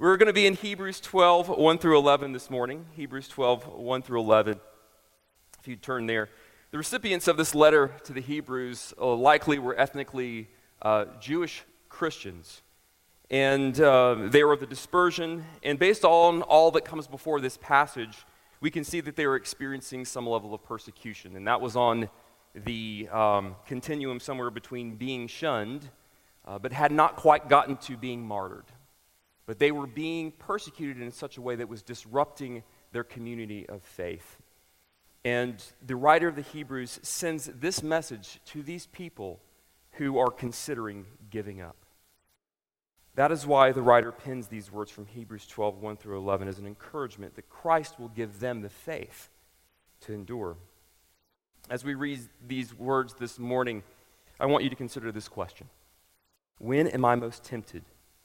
We're going to be in Hebrews 12, 1 through 11 this morning. Hebrews 12, 1 through 11. If you turn there. The recipients of this letter to the Hebrews likely were ethnically uh, Jewish Christians. And uh, they were of the dispersion. And based on all that comes before this passage, we can see that they were experiencing some level of persecution. And that was on the um, continuum somewhere between being shunned, uh, but had not quite gotten to being martyred. But they were being persecuted in such a way that was disrupting their community of faith. And the writer of the Hebrews sends this message to these people who are considering giving up. That is why the writer pins these words from Hebrews 12, 1 through 11 as an encouragement that Christ will give them the faith to endure. As we read these words this morning, I want you to consider this question When am I most tempted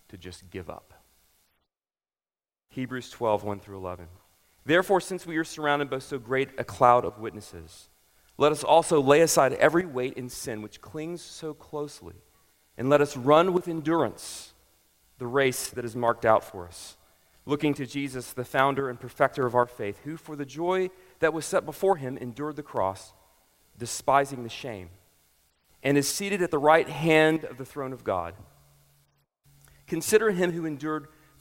to just give up? Hebrews 12, 1 through 11. Therefore, since we are surrounded by so great a cloud of witnesses, let us also lay aside every weight and sin which clings so closely, and let us run with endurance the race that is marked out for us, looking to Jesus, the founder and perfecter of our faith, who for the joy that was set before him endured the cross despising the shame, and is seated at the right hand of the throne of God. Consider him who endured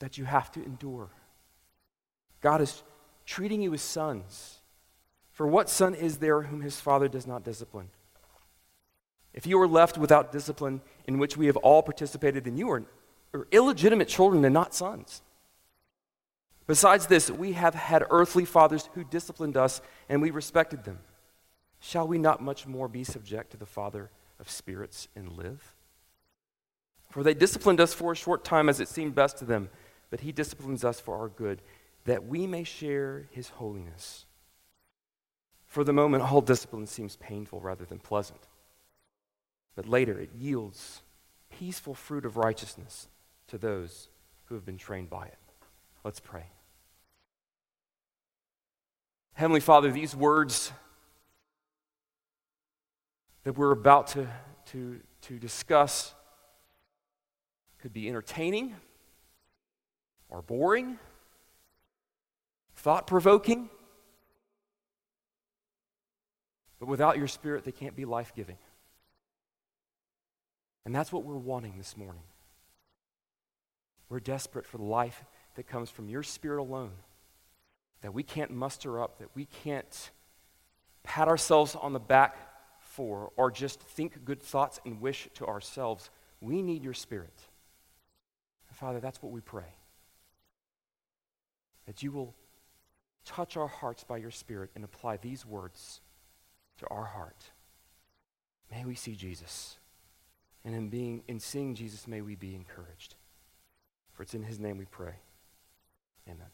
that you have to endure. God is treating you as sons. For what son is there whom his father does not discipline? If you are left without discipline in which we have all participated, then you are, are illegitimate children and not sons. Besides this, we have had earthly fathers who disciplined us, and we respected them. Shall we not much more be subject to the Father of spirits and live? For they disciplined us for a short time as it seemed best to them, but he disciplines us for our good, that we may share his holiness. For the moment, all discipline seems painful rather than pleasant, but later it yields peaceful fruit of righteousness to those who have been trained by it. Let's pray. Heavenly Father, these words that we're about to, to, to discuss could be entertaining or boring, thought provoking, but without your spirit, they can't be life giving. And that's what we're wanting this morning. We're desperate for the life that comes from your spirit alone that we can't muster up, that we can't pat ourselves on the back for, or just think good thoughts and wish to ourselves. We need your Spirit. Father, that's what we pray. That you will touch our hearts by your Spirit and apply these words to our heart. May we see Jesus. And in, being, in seeing Jesus, may we be encouraged. For it's in his name we pray. Amen.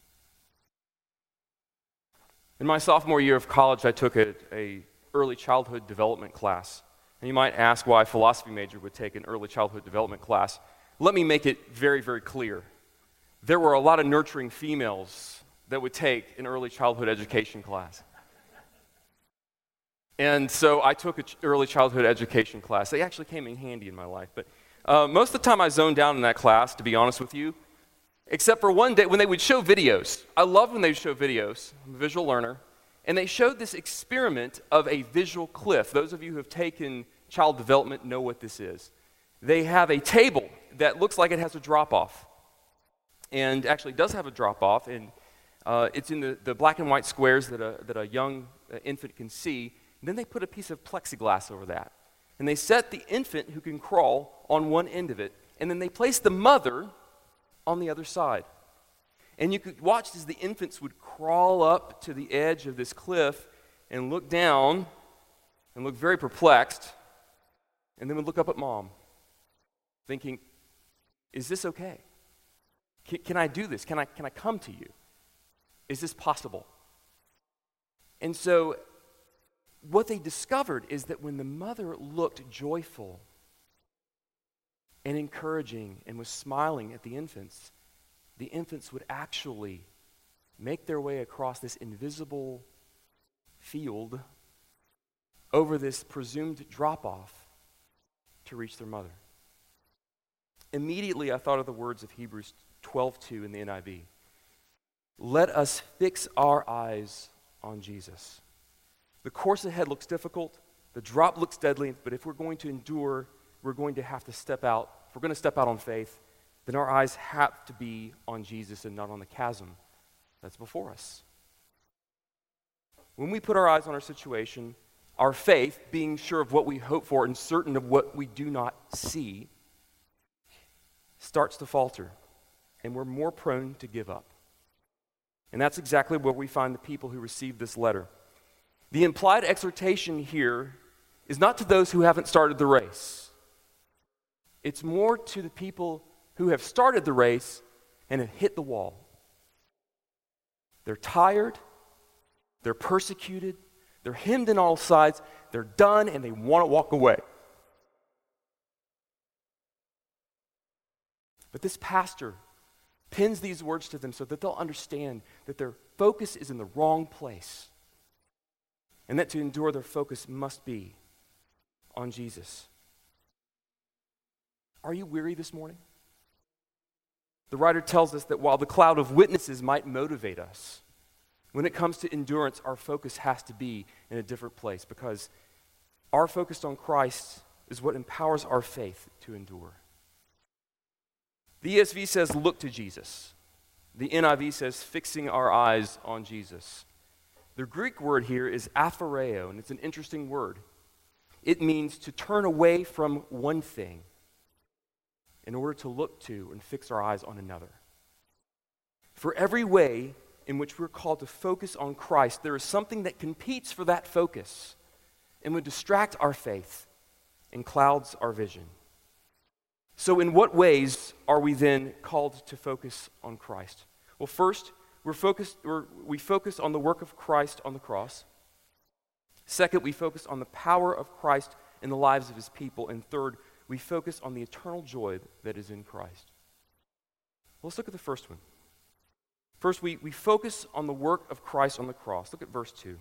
In my sophomore year of college, I took a, a early childhood development class. And you might ask why a philosophy major would take an early childhood development class. Let me make it very, very clear. There were a lot of nurturing females that would take an early childhood education class. And so I took an early childhood education class. They actually came in handy in my life. But uh, most of the time I zoned down in that class, to be honest with you. Except for one day when they would show videos. I love when they show videos. I'm a visual learner. And they showed this experiment of a visual cliff. Those of you who have taken child development know what this is. They have a table that looks like it has a drop off. And actually does have a drop off. And uh, it's in the, the black and white squares that a, that a young uh, infant can see. And then they put a piece of plexiglass over that. And they set the infant who can crawl on one end of it. And then they place the mother on the other side. And you could watch as the infants would crawl up to the edge of this cliff and look down and look very perplexed, and then would look up at mom, thinking, Is this okay? Can, can I do this? Can I, can I come to you? Is this possible? And so, what they discovered is that when the mother looked joyful and encouraging and was smiling at the infants, the infants would actually make their way across this invisible field over this presumed drop off to reach their mother. Immediately, I thought of the words of Hebrews 12:2 in the NIV. Let us fix our eyes on Jesus. The course ahead looks difficult, the drop looks deadly, but if we're going to endure, we're going to have to step out. If we're going to step out on faith, then our eyes have to be on Jesus and not on the chasm that's before us. When we put our eyes on our situation, our faith, being sure of what we hope for and certain of what we do not see, starts to falter, and we're more prone to give up. And that's exactly where we find the people who received this letter. The implied exhortation here is not to those who haven't started the race, it's more to the people who have started the race and have hit the wall. They're tired, they're persecuted, they're hemmed in all sides, they're done, and they want to walk away. But this pastor pins these words to them so that they'll understand that their focus is in the wrong place and that to endure their focus must be on Jesus. Are you weary this morning? The writer tells us that while the cloud of witnesses might motivate us, when it comes to endurance, our focus has to be in a different place because our focus on Christ is what empowers our faith to endure. The ESV says, look to Jesus. The NIV says, fixing our eyes on Jesus. The Greek word here is aphorao, and it's an interesting word. It means to turn away from one thing in order to look to and fix our eyes on another. For every way in which we're called to focus on Christ, there is something that competes for that focus and would distract our faith and clouds our vision. So, in what ways are we then called to focus on Christ? Well, first, we're focused, we're, we focus on the work of Christ on the cross. Second, we focus on the power of Christ in the lives of his people. And third, we focus on the eternal joy that is in Christ. Well, let's look at the first one. First, we, we focus on the work of Christ on the cross. Look at verse 2.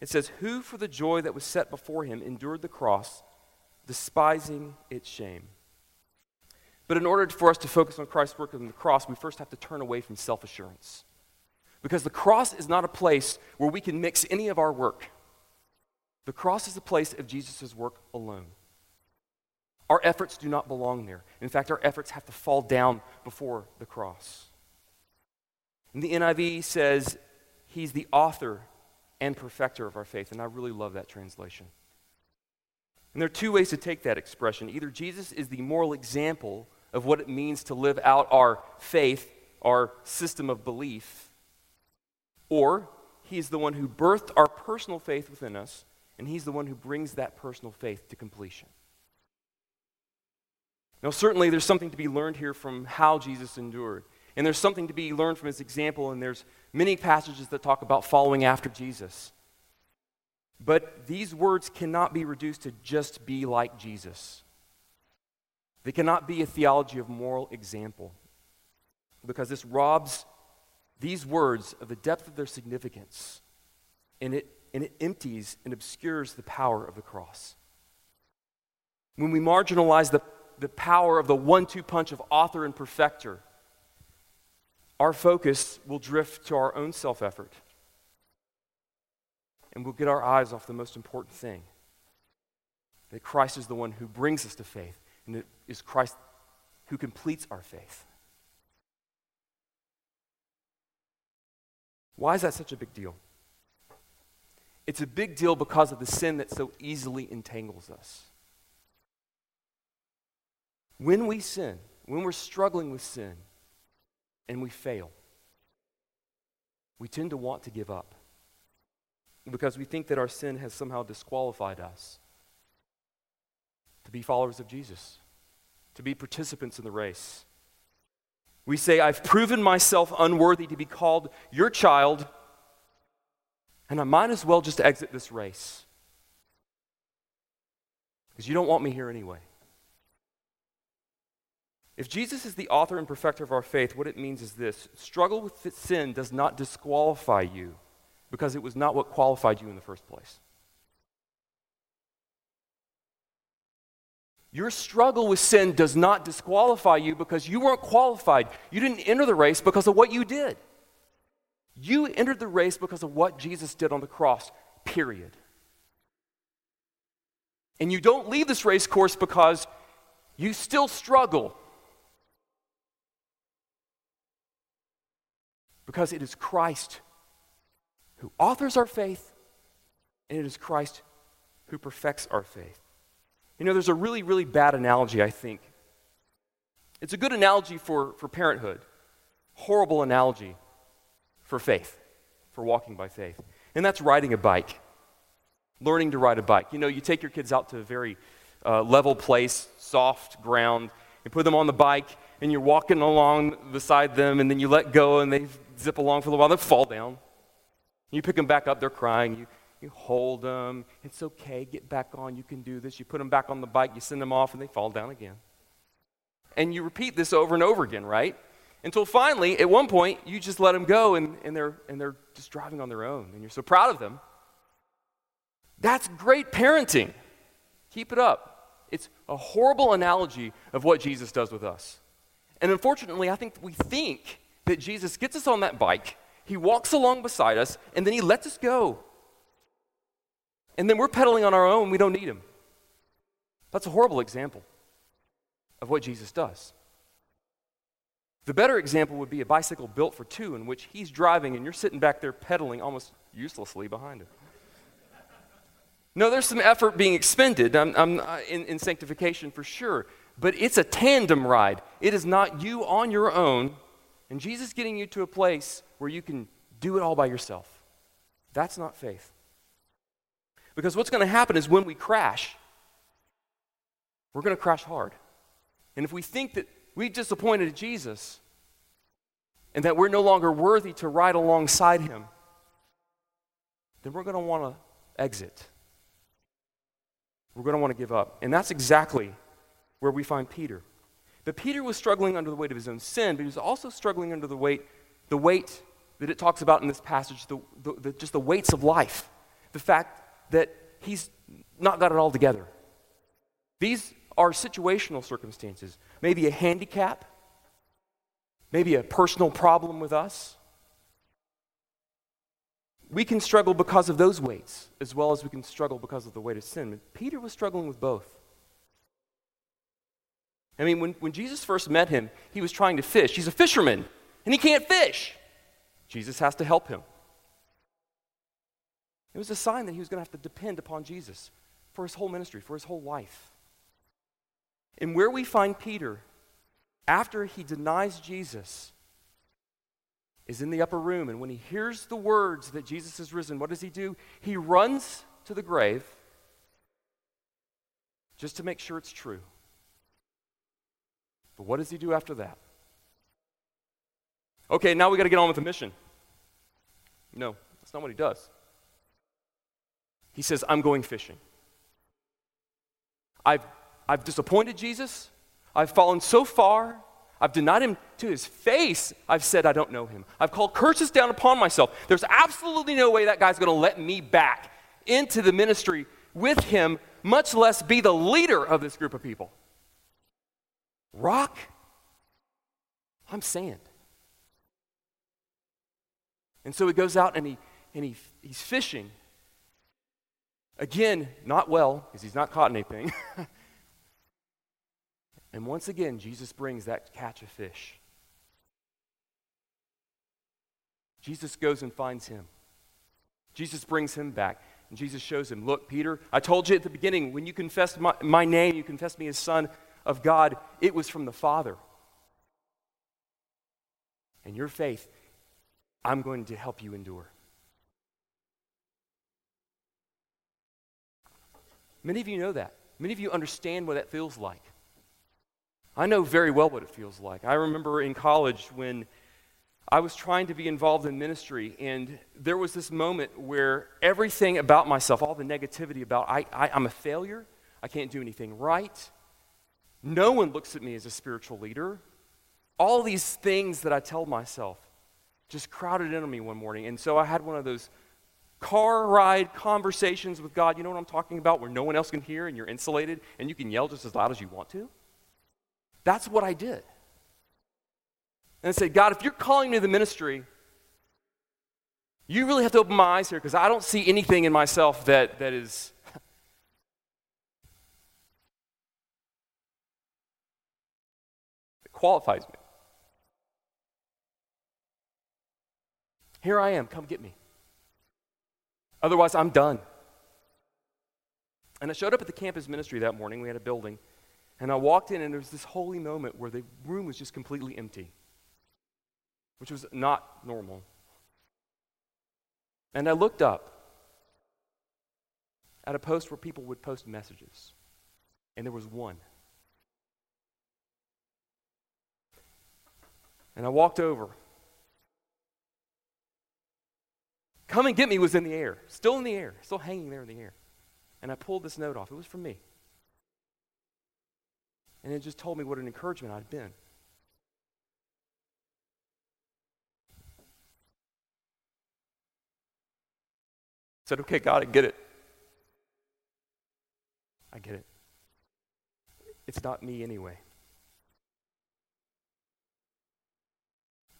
It says, Who for the joy that was set before him endured the cross, despising its shame but in order for us to focus on Christ's work on the cross, we first have to turn away from self assurance. Because the cross is not a place where we can mix any of our work. The cross is the place of Jesus' work alone. Our efforts do not belong there. In fact, our efforts have to fall down before the cross. And the NIV says, He's the author and perfecter of our faith. And I really love that translation. And there are two ways to take that expression. Either Jesus is the moral example of what it means to live out our faith, our system of belief, or He's the one who birthed our personal faith within us, and He's the one who brings that personal faith to completion. Now, certainly, there's something to be learned here from how Jesus endured. And there's something to be learned from his example, and there's many passages that talk about following after Jesus. But these words cannot be reduced to just be like Jesus. They cannot be a theology of moral example because this robs these words of the depth of their significance and it, and it empties and obscures the power of the cross. When we marginalize the, the power of the one two punch of author and perfecter, our focus will drift to our own self effort and we'll get our eyes off the most important thing that Christ is the one who brings us to faith and it is Christ who completes our faith. Why is that such a big deal? It's a big deal because of the sin that so easily entangles us. When we sin, when we're struggling with sin, and we fail, we tend to want to give up because we think that our sin has somehow disqualified us to be followers of Jesus, to be participants in the race. We say, I've proven myself unworthy to be called your child, and I might as well just exit this race. Because you don't want me here anyway. If Jesus is the author and perfecter of our faith, what it means is this struggle with sin does not disqualify you because it was not what qualified you in the first place. Your struggle with sin does not disqualify you because you weren't qualified. You didn't enter the race because of what you did. You entered the race because of what Jesus did on the cross, period. And you don't leave this race course because you still struggle. Because it is Christ who authors our faith, and it is Christ who perfects our faith. You know, there's a really, really bad analogy, I think. It's a good analogy for, for parenthood, horrible analogy for faith, for walking by faith. And that's riding a bike, learning to ride a bike. You know, you take your kids out to a very uh, level place, soft ground, you put them on the bike, and you're walking along beside them, and then you let go, and they zip along for a little while, they fall down. You pick them back up, they're crying. You, you hold them. It's okay. Get back on. You can do this. You put them back on the bike. You send them off, and they fall down again. And you repeat this over and over again, right? Until finally, at one point, you just let them go, and, and, they're, and they're just driving on their own. And you're so proud of them. That's great parenting. Keep it up. It's a horrible analogy of what Jesus does with us. And unfortunately, I think we think that Jesus gets us on that bike he walks along beside us, and then he lets us go. And then we're pedaling on our own, we don't need him. That's a horrible example of what Jesus does. The better example would be a bicycle built for two, in which he's driving and you're sitting back there pedaling almost uselessly behind him. No, there's some effort being expended I'm, I'm, uh, in, in sanctification for sure, but it's a tandem ride. It is not you on your own, and Jesus getting you to a place where you can do it all by yourself. That's not faith. Because what's going to happen is when we crash, we're going to crash hard. And if we think that we disappointed Jesus and that we're no longer worthy to ride alongside him, then we're going to want to exit. We're going to want to give up. And that's exactly where we find Peter. But Peter was struggling under the weight of his own sin, but he was also struggling under the weight, the weight that it talks about in this passage the, the, the, just the weights of life. The fact that he's not got it all together. These are situational circumstances. Maybe a handicap, maybe a personal problem with us. We can struggle because of those weights as well as we can struggle because of the weight of sin. Peter was struggling with both. I mean, when, when Jesus first met him, he was trying to fish. He's a fisherman, and he can't fish. Jesus has to help him. It was a sign that he was going to have to depend upon Jesus for his whole ministry, for his whole life. And where we find Peter after he denies Jesus is in the upper room. And when he hears the words that Jesus has risen, what does he do? He runs to the grave just to make sure it's true. But what does he do after that? Okay, now we got to get on with the mission. No, that's not what he does. He says, I'm going fishing. I've, I've disappointed Jesus. I've fallen so far. I've denied him to his face. I've said I don't know him. I've called curses down upon myself. There's absolutely no way that guy's going to let me back into the ministry with him, much less be the leader of this group of people. Rock, I'm sand. And so he goes out and, he, and he, he's fishing. Again, not well, because he's not caught anything. and once again, Jesus brings that catch of fish. Jesus goes and finds him. Jesus brings him back. And Jesus shows him, Look, Peter, I told you at the beginning, when you confessed my, my name, you confessed me as Son of God, it was from the Father. And your faith I'm going to help you endure. Many of you know that. Many of you understand what that feels like. I know very well what it feels like. I remember in college when I was trying to be involved in ministry, and there was this moment where everything about myself, all the negativity about I, I, am a failure, I can't do anything right, no one looks at me as a spiritual leader. All these things that I tell myself just crowded in on me one morning. And so I had one of those car ride conversations with God. You know what I'm talking about? Where no one else can hear and you're insulated and you can yell just as loud as you want to. That's what I did. And I said, God, if you're calling me to the ministry, you really have to open my eyes here because I don't see anything in myself that, that is. that qualifies me. Here I am, come get me. Otherwise, I'm done. And I showed up at the campus ministry that morning. We had a building. And I walked in, and there was this holy moment where the room was just completely empty, which was not normal. And I looked up at a post where people would post messages, and there was one. And I walked over. Come and get me was in the air, still in the air, still hanging there in the air. And I pulled this note off. It was from me. And it just told me what an encouragement I'd been. I said, okay, God, I get it. I get it. It's not me anyway.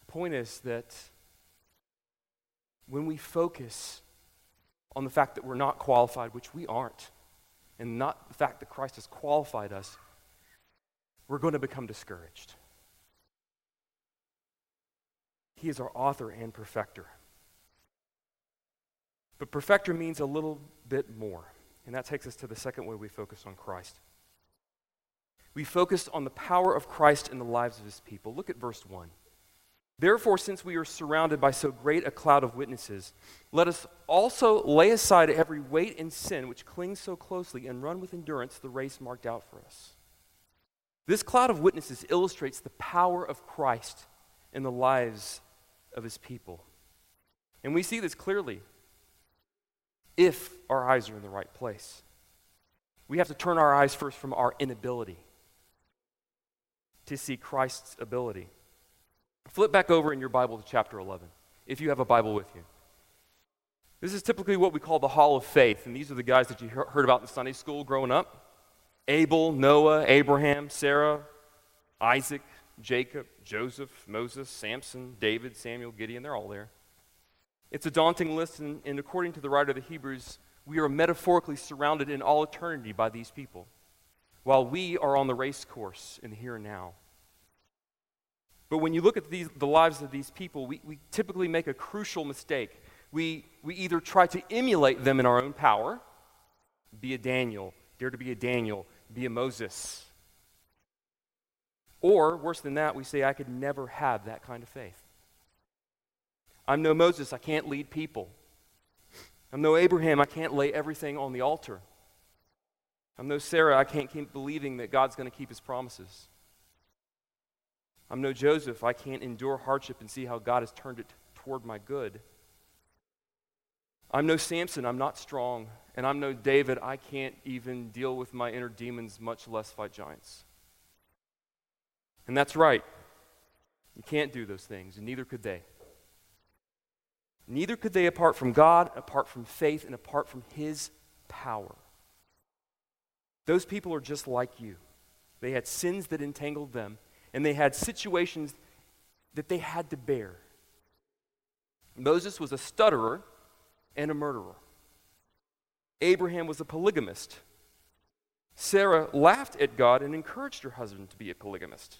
The point is that when we focus on the fact that we're not qualified, which we aren't, and not the fact that Christ has qualified us, we're going to become discouraged. He is our author and perfecter. But perfecter means a little bit more. And that takes us to the second way we focus on Christ. We focus on the power of Christ in the lives of his people. Look at verse 1. Therefore, since we are surrounded by so great a cloud of witnesses, let us also lay aside every weight and sin which clings so closely and run with endurance the race marked out for us. This cloud of witnesses illustrates the power of Christ in the lives of his people. And we see this clearly if our eyes are in the right place. We have to turn our eyes first from our inability to see Christ's ability. Flip back over in your Bible to chapter 11, if you have a Bible with you. This is typically what we call the Hall of Faith, and these are the guys that you heard about in Sunday school growing up. Abel, Noah, Abraham, Sarah, Isaac, Jacob, Joseph, Moses, Samson, David, Samuel, Gideon, they're all there. It's a daunting list, and, and, according to the writer of the Hebrews, we are metaphorically surrounded in all eternity by these people, while we are on the race course in the here and now. But when you look at these, the lives of these people, we, we typically make a crucial mistake. We, we either try to emulate them in our own power, be a Daniel, dare to be a Daniel, be a Moses. Or, worse than that, we say, I could never have that kind of faith. I'm no Moses, I can't lead people. I'm no Abraham, I can't lay everything on the altar. I'm no Sarah, I can't keep believing that God's going to keep his promises. I'm no Joseph, I can't endure hardship and see how God has turned it toward my good. I'm no Samson, I'm not strong. And I'm no David, I can't even deal with my inner demons, much less fight giants. And that's right. You can't do those things, and neither could they. Neither could they apart from God, apart from faith, and apart from His power. Those people are just like you. They had sins that entangled them, and they had situations that they had to bear. Moses was a stutterer and a murderer. Abraham was a polygamist. Sarah laughed at God and encouraged her husband to be a polygamist.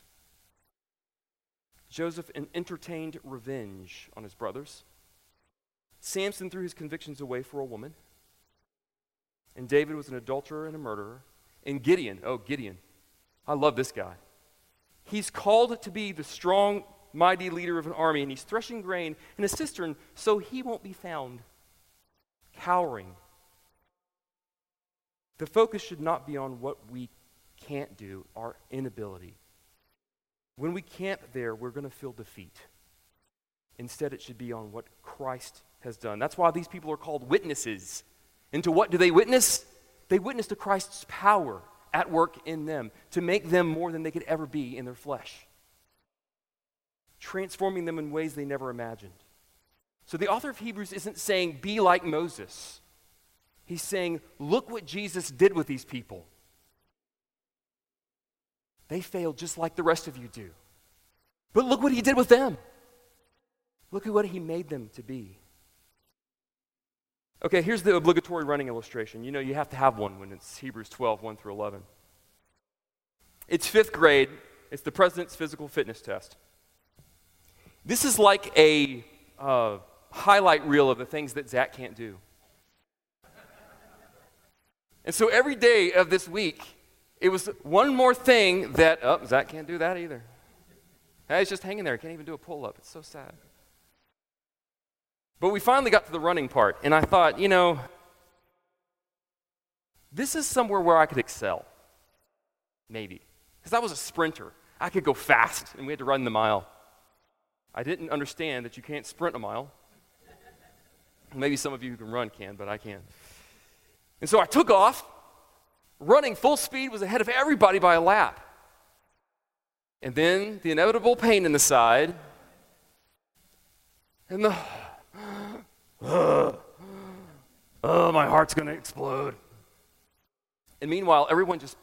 Joseph entertained revenge on his brothers. Samson threw his convictions away for a woman. And David was an adulterer and a murderer. And Gideon, oh, Gideon, I love this guy. He's called to be the strong, mighty leader of an army, and he's threshing grain in a cistern so he won't be found cowering. The focus should not be on what we can't do, our inability, When we camp there, we're going to feel defeat. Instead, it should be on what Christ has done. That's why these people are called witnesses. And to what do they witness? They witness to Christ's power at work in them to make them more than they could ever be in their flesh, transforming them in ways they never imagined. So the author of Hebrews isn't saying, be like Moses. He's saying, look what Jesus did with these people. They failed just like the rest of you do. But look what he did with them. Look at what he made them to be. Okay, here's the obligatory running illustration. You know, you have to have one when it's Hebrews 12, 1 through 11. It's fifth grade, it's the president's physical fitness test. This is like a uh, highlight reel of the things that Zach can't do. And so every day of this week, it was one more thing that, oh, Zach can't do that either. He's just hanging there. He can't even do a pull up. It's so sad. But we finally got to the running part, and I thought, you know, this is somewhere where I could excel. Maybe. Because I was a sprinter. I could go fast, and we had to run the mile. I didn't understand that you can't sprint a mile. Maybe some of you who can run can, but I can't. And so I took off. Running full speed was ahead of everybody by a lap. And then the inevitable pain in the side, and the oh, my heart's going to explode. And meanwhile, everyone just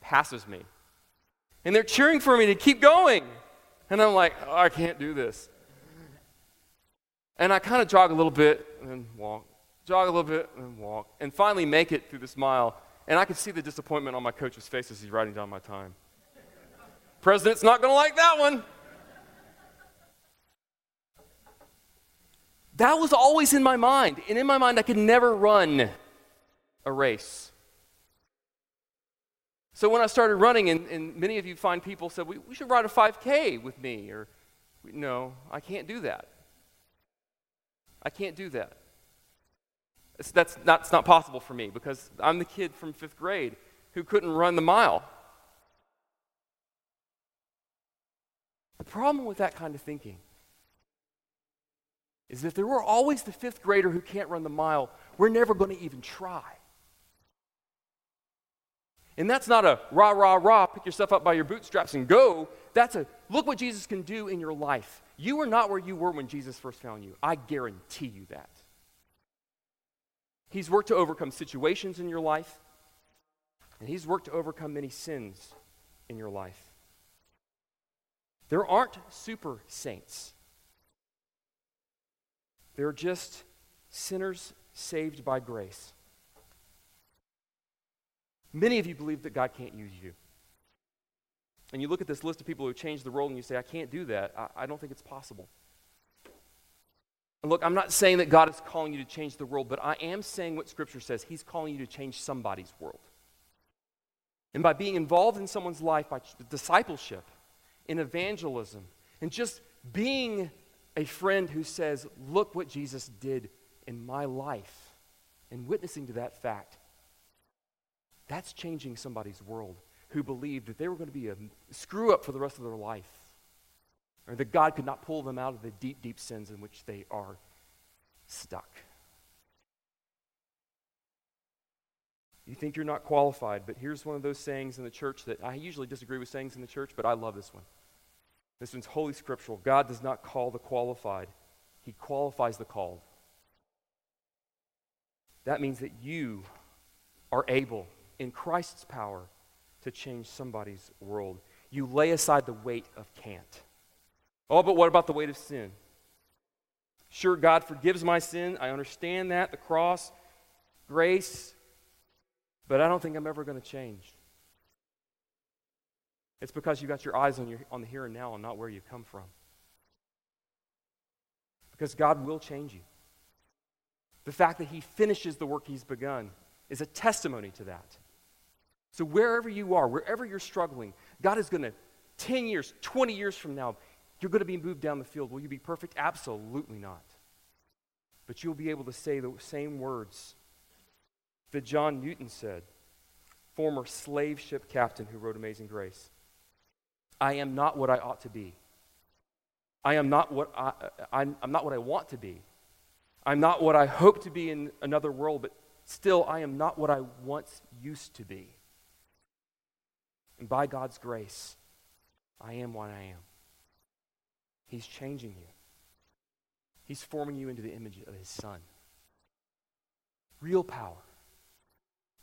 passes me. And they're cheering for me to keep going. And I'm like, oh, I can't do this. And I kind of jog a little bit and walk, jog a little bit and walk, and finally make it through this mile. And I could see the disappointment on my coach's face as he's writing down my time. President's not going to like that one. That was always in my mind. And in my mind, I could never run a race. So when I started running, and, and many of you find people said, we, we should ride a 5K with me. Or, no, I can't do that. I can't do that. It's, that's not, it's not possible for me because I'm the kid from fifth grade who couldn't run the mile. The problem with that kind of thinking is if there were always the fifth grader who can't run the mile, we're never going to even try. And that's not a rah, rah, rah, pick yourself up by your bootstraps and go. That's a look what Jesus can do in your life. You are not where you were when Jesus first found you. I guarantee you that. He's worked to overcome situations in your life, and He's worked to overcome many sins in your life. There aren't super saints. They're just sinners saved by grace. Many of you believe that God can't use you. And you look at this list of people who changed the world and you say, I can't do that. I, I don't think it's possible. Look, I'm not saying that God is calling you to change the world, but I am saying what Scripture says. He's calling you to change somebody's world. And by being involved in someone's life, by discipleship, in evangelism, and just being a friend who says, Look what Jesus did in my life, and witnessing to that fact, that's changing somebody's world who believed that they were going to be a screw up for the rest of their life, or that God could not pull them out of the deep, deep sins in which they are stuck. You think you're not qualified, but here's one of those sayings in the church that I usually disagree with sayings in the church, but I love this one. This one's wholly scriptural. God does not call the qualified, He qualifies the called. That means that you are able, in Christ's power, to change somebody's world. You lay aside the weight of can't. Oh, but what about the weight of sin? Sure, God forgives my sin. I understand that, the cross, grace, but I don't think I'm ever going to change. It's because you've got your eyes on, your, on the here and now and not where you come from. Because God will change you. The fact that He finishes the work He's begun is a testimony to that. So, wherever you are, wherever you're struggling, God is going to, 10 years, 20 years from now, you're going to be moved down the field. Will you be perfect? Absolutely not. But you'll be able to say the same words that John Newton said, former slave ship captain who wrote Amazing Grace. I am not what I ought to be. I am not what I, I'm, I'm not what I want to be. I'm not what I hope to be in another world, but still, I am not what I once used to be. And by God's grace, I am what I am. He's changing you, He's forming you into the image of His Son. Real power.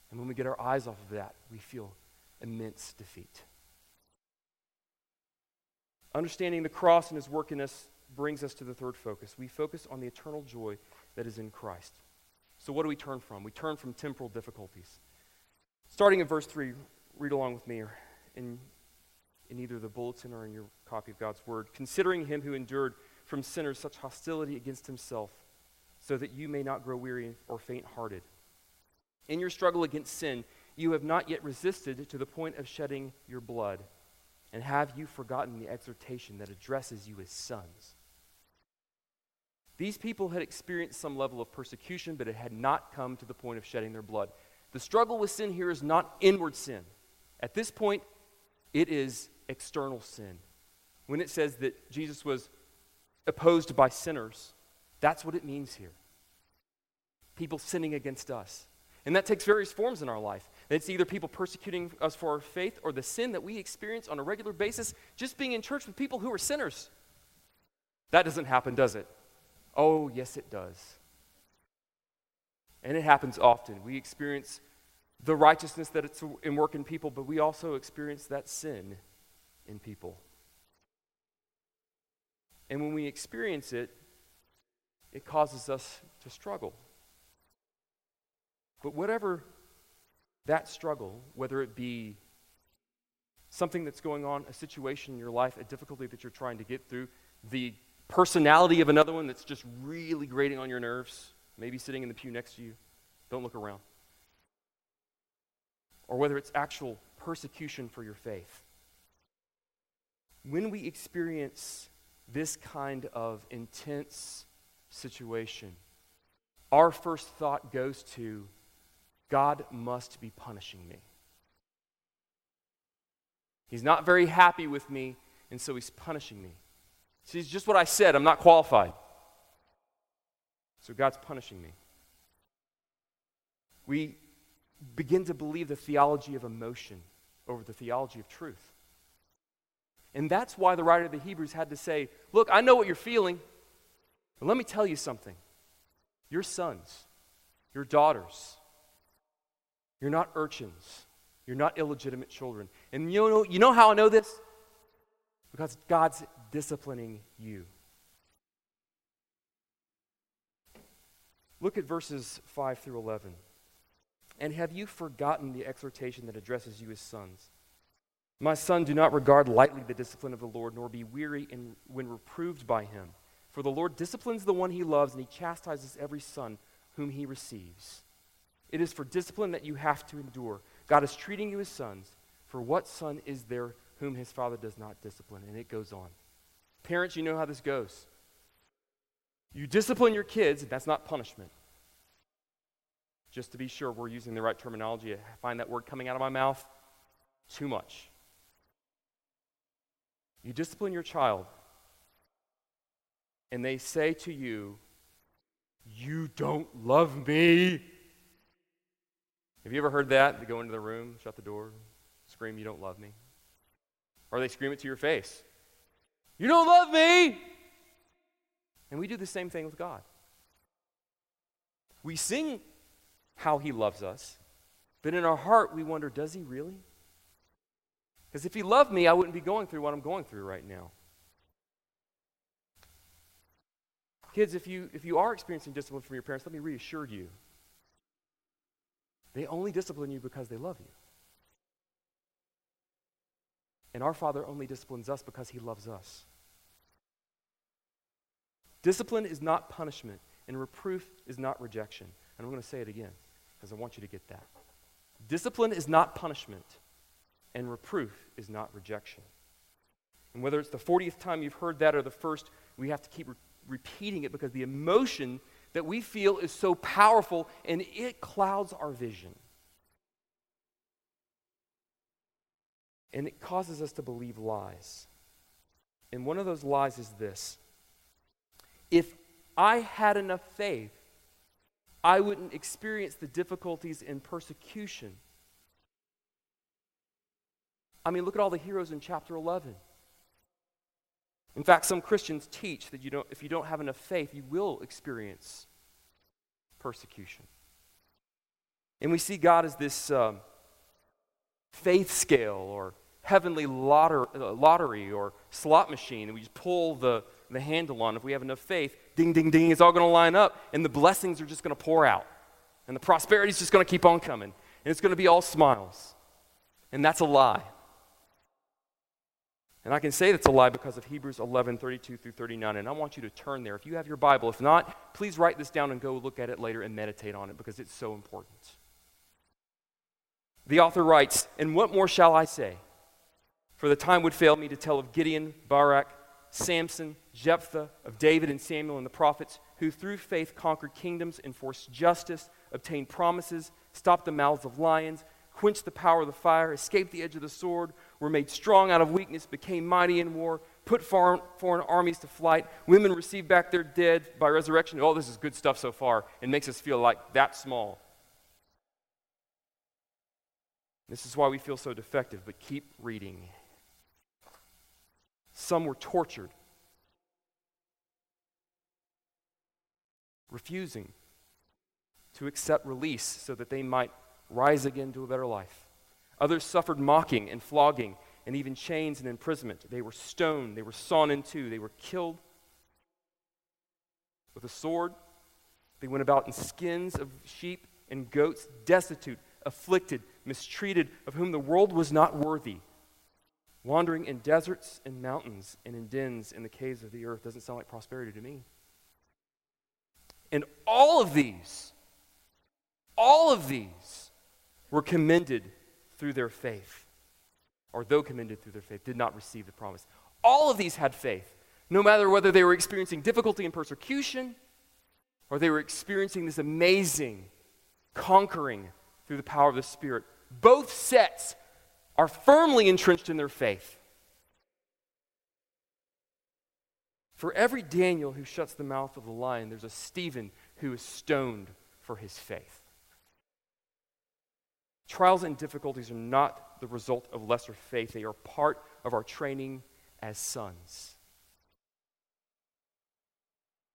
And when we get our eyes off of that, we feel immense defeat. Understanding the cross and his work in us brings us to the third focus. We focus on the eternal joy that is in Christ. So, what do we turn from? We turn from temporal difficulties. Starting in verse 3, read along with me in, in either the bulletin or in your copy of God's Word. Considering him who endured from sinners such hostility against himself, so that you may not grow weary or faint hearted. In your struggle against sin, you have not yet resisted to the point of shedding your blood. And have you forgotten the exhortation that addresses you as sons? These people had experienced some level of persecution, but it had not come to the point of shedding their blood. The struggle with sin here is not inward sin. At this point, it is external sin. When it says that Jesus was opposed by sinners, that's what it means here. People sinning against us. And that takes various forms in our life. It's either people persecuting us for our faith or the sin that we experience on a regular basis just being in church with people who are sinners. That doesn't happen, does it? Oh, yes, it does. And it happens often. We experience the righteousness that it's in work in people, but we also experience that sin in people. And when we experience it, it causes us to struggle. But whatever that struggle, whether it be something that's going on, a situation in your life, a difficulty that you're trying to get through, the personality of another one that's just really grating on your nerves, maybe sitting in the pew next to you, don't look around. Or whether it's actual persecution for your faith. When we experience this kind of intense situation, our first thought goes to God must be punishing me. He's not very happy with me, and so he's punishing me. See, it's just what I said. I'm not qualified. So God's punishing me. We begin to believe the theology of emotion over the theology of truth. And that's why the writer of the Hebrews had to say, Look, I know what you're feeling, but let me tell you something. Your sons, your daughters, you're not urchins. You're not illegitimate children. And you know, you know how I know this? Because God's disciplining you. Look at verses 5 through 11. And have you forgotten the exhortation that addresses you as sons? My son, do not regard lightly the discipline of the Lord, nor be weary in, when reproved by him. For the Lord disciplines the one he loves, and he chastises every son whom he receives. It is for discipline that you have to endure. God is treating you as sons. For what son is there whom his father does not discipline? And it goes on. Parents, you know how this goes. You discipline your kids, and that's not punishment. Just to be sure we're using the right terminology, I find that word coming out of my mouth too much. You discipline your child, and they say to you, You don't love me. Have you ever heard that? They go into the room, shut the door, scream, You don't love me. Or they scream it to your face, You don't love me. And we do the same thing with God. We sing how he loves us, but in our heart we wonder, Does he really? Because if he loved me, I wouldn't be going through what I'm going through right now. Kids, if you, if you are experiencing discipline from your parents, let me reassure you they only discipline you because they love you. And our Father only disciplines us because He loves us. Discipline is not punishment, and reproof is not rejection. And I'm going to say it again because I want you to get that. Discipline is not punishment, and reproof is not rejection. And whether it's the 40th time you've heard that or the first, we have to keep re- repeating it because the emotion that we feel is so powerful and it clouds our vision. And it causes us to believe lies. And one of those lies is this if I had enough faith, I wouldn't experience the difficulties and persecution. I mean, look at all the heroes in chapter 11. In fact, some Christians teach that you don't, if you don't have enough faith, you will experience persecution. And we see God as this um, faith scale or heavenly lotter, uh, lottery or slot machine, and we just pull the, the handle on. If we have enough faith, ding, ding, ding, it's all going to line up, and the blessings are just going to pour out. And the prosperity is just going to keep on coming. And it's going to be all smiles. And that's a lie. And I can say that's a lie because of Hebrews 11, 32 through 39. And I want you to turn there. If you have your Bible, if not, please write this down and go look at it later and meditate on it because it's so important. The author writes, And what more shall I say? For the time would fail me to tell of Gideon, Barak, Samson, Jephthah, of David and Samuel and the prophets, who through faith conquered kingdoms, enforced justice, obtained promises, stopped the mouths of lions, quenched the power of the fire, escaped the edge of the sword, were made strong out of weakness, became mighty in war, put foreign, foreign armies to flight. Women received back their dead by resurrection. Oh, this is good stuff so far. It makes us feel like that small. This is why we feel so defective, but keep reading. Some were tortured, refusing to accept release so that they might rise again to a better life. Others suffered mocking and flogging and even chains and imprisonment. They were stoned, they were sawn in two, they were killed with a sword. They went about in skins of sheep and goats, destitute, afflicted, mistreated, of whom the world was not worthy. Wandering in deserts and mountains and in dens in the caves of the earth doesn't sound like prosperity to me. And all of these, all of these were commended through their faith, or though commended through their faith, did not receive the promise. All of these had faith, no matter whether they were experiencing difficulty and persecution, or they were experiencing this amazing conquering through the power of the Spirit. Both sets are firmly entrenched in their faith. For every Daniel who shuts the mouth of the lion, there's a Stephen who is stoned for his faith. Trials and difficulties are not the result of lesser faith, they are part of our training as sons.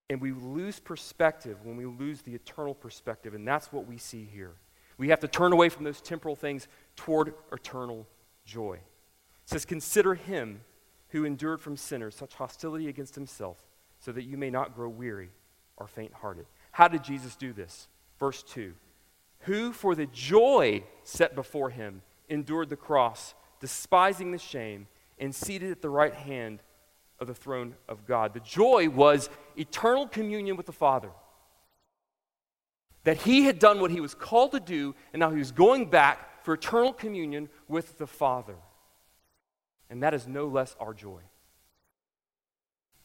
And we lose perspective when we lose the eternal perspective, and that's what we see here. We have to turn away from those temporal things toward eternal joy. It says, Consider him who endured from sinners such hostility against himself, so that you may not grow weary or faint hearted. How did Jesus do this? Verse 2 Who, for the joy set before him, endured the cross, despising the shame, and seated at the right hand of the throne of God. The joy was eternal communion with the Father. That he had done what he was called to do, and now he was going back for eternal communion with the Father. And that is no less our joy.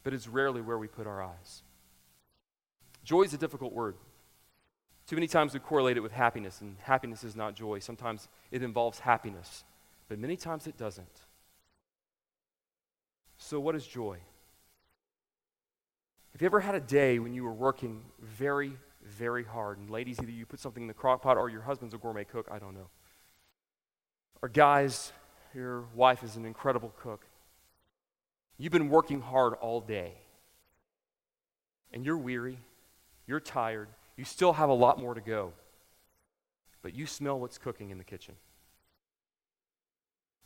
But it's rarely where we put our eyes. Joy is a difficult word. Too many times we correlate it with happiness, and happiness is not joy. Sometimes it involves happiness, but many times it doesn't. So, what is joy? Have you ever had a day when you were working very, very hard. And ladies, either you put something in the crock pot or your husband's a gourmet cook, I don't know. Or guys, your wife is an incredible cook. You've been working hard all day. And you're weary, you're tired, you still have a lot more to go. But you smell what's cooking in the kitchen.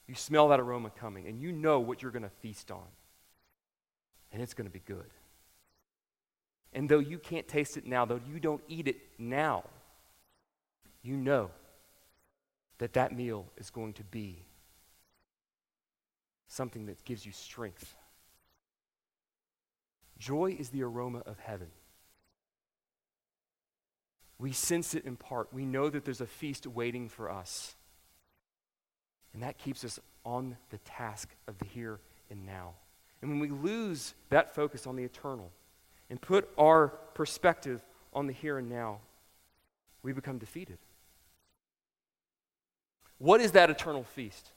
You smell that aroma coming, and you know what you're going to feast on. And it's going to be good. And though you can't taste it now, though you don't eat it now, you know that that meal is going to be something that gives you strength. Joy is the aroma of heaven. We sense it in part. We know that there's a feast waiting for us. And that keeps us on the task of the here and now. And when we lose that focus on the eternal, and put our perspective on the here and now, we become defeated. What is that eternal feast?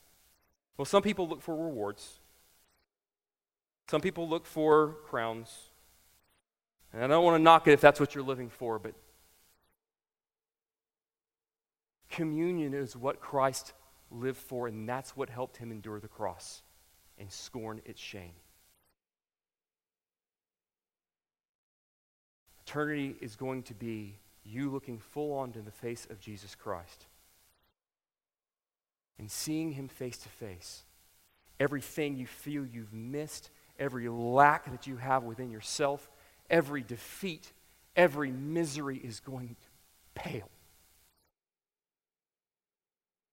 Well, some people look for rewards. Some people look for crowns. And I don't want to knock it if that's what you're living for, but communion is what Christ lived for, and that's what helped him endure the cross and scorn its shame. Eternity is going to be you looking full on to the face of Jesus Christ and seeing him face to face. Everything you feel you've missed, every lack that you have within yourself, every defeat, every misery is going to pale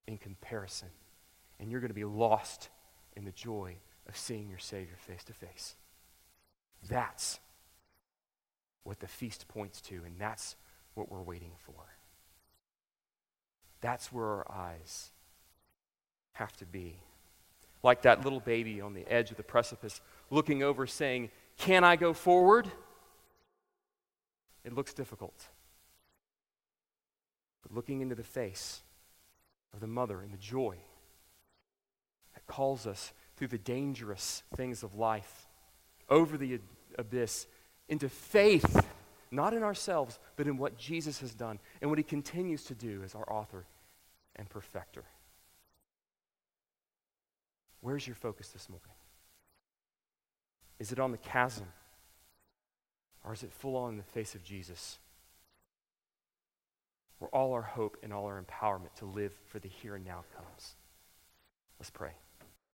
in comparison. And you're going to be lost in the joy of seeing your Savior face to face. That's what the feast points to, and that's what we're waiting for. That's where our eyes have to be. Like that little baby on the edge of the precipice, looking over, saying, Can I go forward? It looks difficult. But looking into the face of the mother and the joy that calls us through the dangerous things of life, over the abyss, into faith, not in ourselves, but in what Jesus has done and what he continues to do as our author and perfecter. Where's your focus this morning? Is it on the chasm? Or is it full on in the face of Jesus? Where all our hope and all our empowerment to live for the here and now comes. Let's pray.